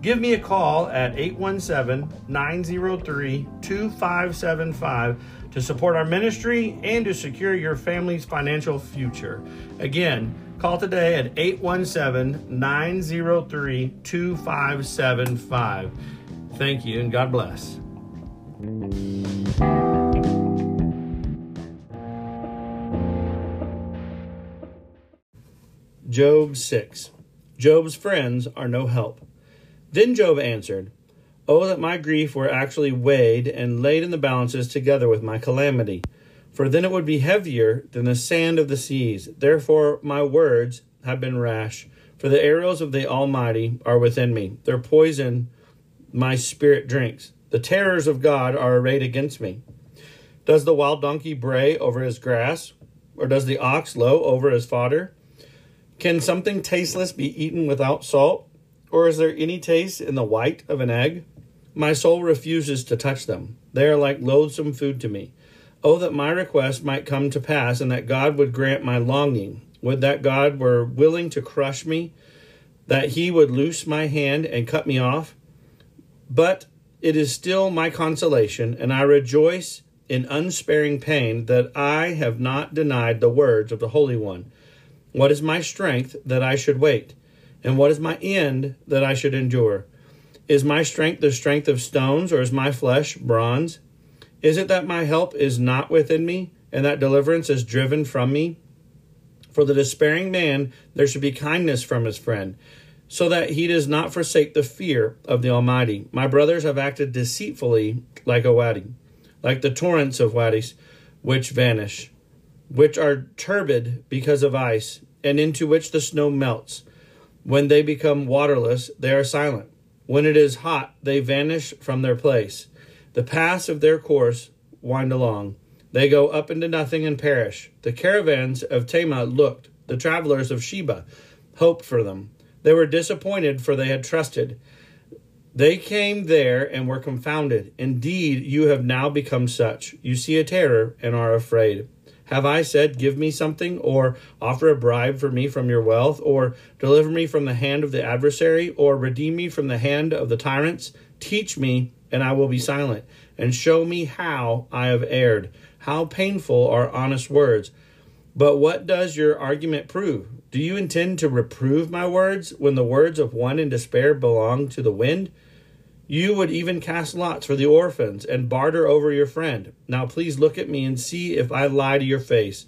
Give me a call at 817 903 2575 to support our ministry and to secure your family's financial future. Again, call today at 817 903 2575. Thank you and God bless. Job 6. Job's friends are no help. Then Job answered, Oh, that my grief were actually weighed and laid in the balances together with my calamity, for then it would be heavier than the sand of the seas. Therefore, my words have been rash, for the arrows of the Almighty are within me. Their poison my spirit drinks. The terrors of God are arrayed against me. Does the wild donkey bray over his grass, or does the ox low over his fodder? Can something tasteless be eaten without salt? Or is there any taste in the white of an egg? My soul refuses to touch them. They are like loathsome food to me. Oh, that my request might come to pass, and that God would grant my longing. Would that God were willing to crush me, that he would loose my hand and cut me off. But it is still my consolation, and I rejoice in unsparing pain that I have not denied the words of the Holy One. What is my strength that I should wait? And what is my end that I should endure? Is my strength the strength of stones, or is my flesh bronze? Is it that my help is not within me, and that deliverance is driven from me? For the despairing man there should be kindness from his friend, so that he does not forsake the fear of the Almighty. My brothers have acted deceitfully like a wadi, like the torrents of wadis which vanish, which are turbid because of ice, and into which the snow melts. When they become waterless, they are silent. When it is hot, they vanish from their place. The paths of their course wind along. They go up into nothing and perish. The caravans of Tema looked. The travelers of Sheba hoped for them. They were disappointed, for they had trusted. They came there and were confounded. Indeed, you have now become such. You see a terror and are afraid. Have I said, Give me something, or offer a bribe for me from your wealth, or deliver me from the hand of the adversary, or redeem me from the hand of the tyrants? Teach me, and I will be silent, and show me how I have erred. How painful are honest words. But what does your argument prove? Do you intend to reprove my words when the words of one in despair belong to the wind? You would even cast lots for the orphans and barter over your friend. Now please look at me and see if I lie to your face.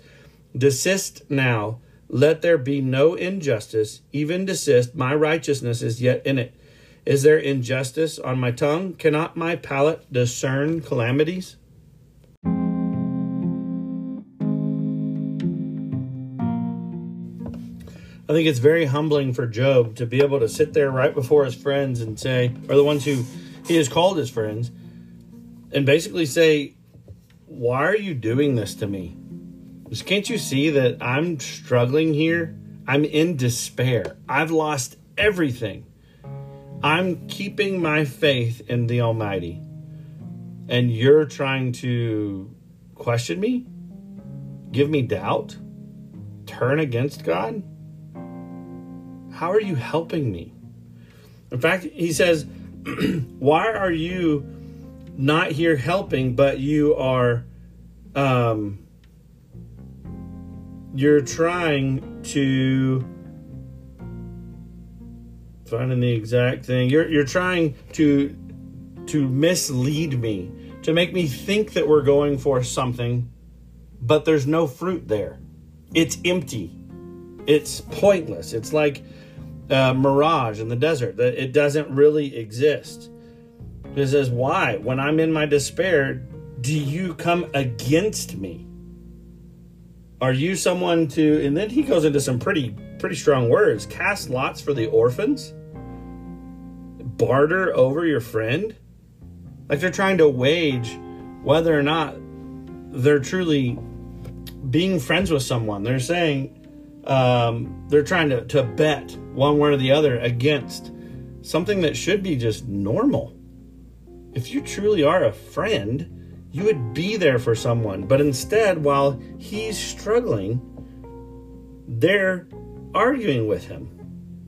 Desist now. Let there be no injustice. Even desist. My righteousness is yet in it. Is there injustice on my tongue? Cannot my palate discern calamities? I think it's very humbling for Job to be able to sit there right before his friends and say, or the ones who he has called his friends, and basically say, Why are you doing this to me? Can't you see that I'm struggling here? I'm in despair. I've lost everything. I'm keeping my faith in the Almighty. And you're trying to question me? Give me doubt? Turn against God? How are you helping me? In fact, he says, Why are you not here helping, but you are um, you're trying to finding the exact thing. You're you're trying to to mislead me, to make me think that we're going for something, but there's no fruit there. It's empty. It's pointless. It's like a mirage in the desert. That it doesn't really exist. It says, "Why? When I'm in my despair, do you come against me?" Are you someone to and then he goes into some pretty pretty strong words. Cast lots for the orphans? Barter over your friend? Like they're trying to wage whether or not they're truly being friends with someone. They're saying um, they're trying to, to bet one way or the other against something that should be just normal. If you truly are a friend, you would be there for someone. But instead, while he's struggling, they're arguing with him,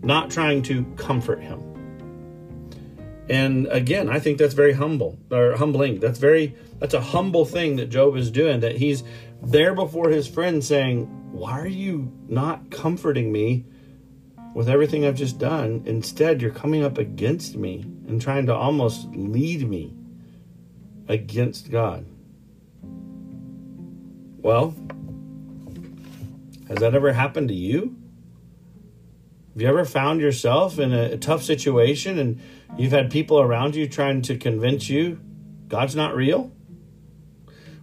not trying to comfort him. And again, I think that's very humble or humbling. That's very that's a humble thing that Job is doing that he's there before his friend saying, "Why are you not comforting me with everything I've just done? Instead, you're coming up against me and trying to almost lead me against God. Well, has that ever happened to you? Have you ever found yourself in a, a, tough situation and you've had people around you trying to convince you God's not real?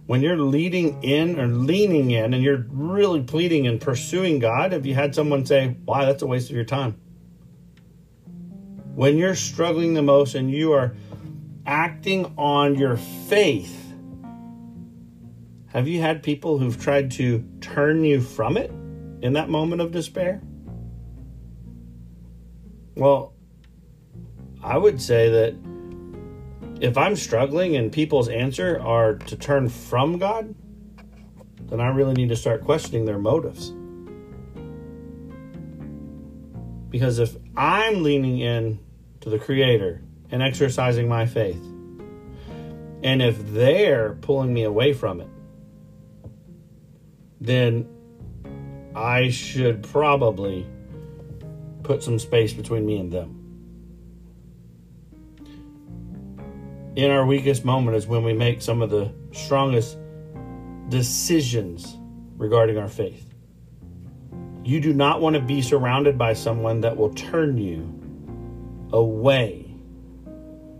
When you're leading in or leaning in and you're really pleading and pursuing God, have you had someone say, Why, that's a waste of your time? When you're struggling the most and you are acting on your faith, have you had people who've tried to turn you from it in that moment of despair? Well, I would say that if I'm struggling and people's answer are to turn from God, then I really need to start questioning their motives. Because if I'm leaning in to the Creator and exercising my faith. And if they're pulling me away from it, then I should probably put some space between me and them. In our weakest moment is when we make some of the strongest decisions regarding our faith. You do not want to be surrounded by someone that will turn you away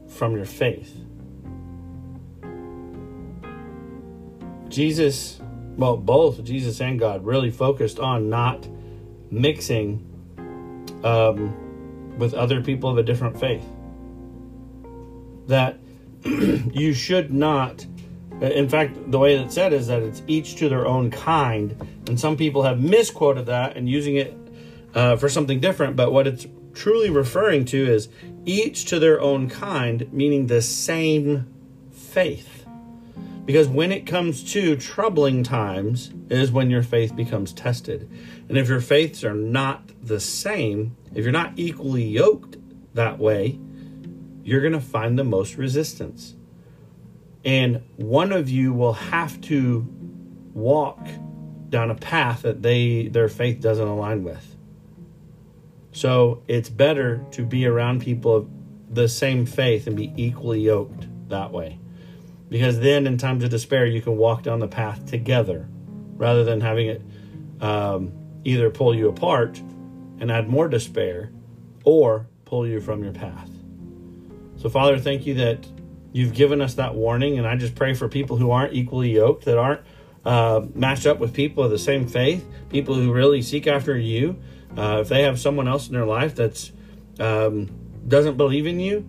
from your faith. Jesus, well, both Jesus and God really focused on not mixing um, with other people of a different faith. That you should not, in fact, the way it's said is that it's each to their own kind. And some people have misquoted that and using it uh, for something different. But what it's truly referring to is each to their own kind, meaning the same faith. Because when it comes to troubling times, is when your faith becomes tested. And if your faiths are not the same, if you're not equally yoked that way, you're going to find the most resistance. And one of you will have to walk down a path that they their faith doesn't align with. So it's better to be around people of the same faith and be equally yoked that way. Because then, in times of despair, you can walk down the path together rather than having it um, either pull you apart and add more despair or pull you from your path. So, Father, thank you that you've given us that warning. And I just pray for people who aren't equally yoked, that aren't uh, matched up with people of the same faith, people who really seek after you uh, if they have someone else in their life that's um, doesn't believe in you,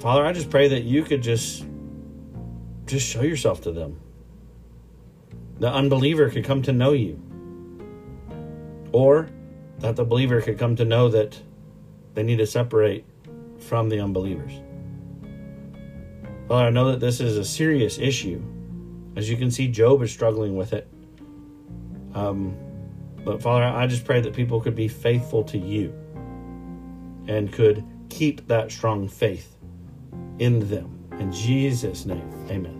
Father, I just pray that you could just just show yourself to them. the unbeliever could come to know you, or that the believer could come to know that they need to separate from the unbelievers. Father, I know that this is a serious issue. As you can see, Job is struggling with it. Um, but Father, I just pray that people could be faithful to you and could keep that strong faith in them. In Jesus' name, amen.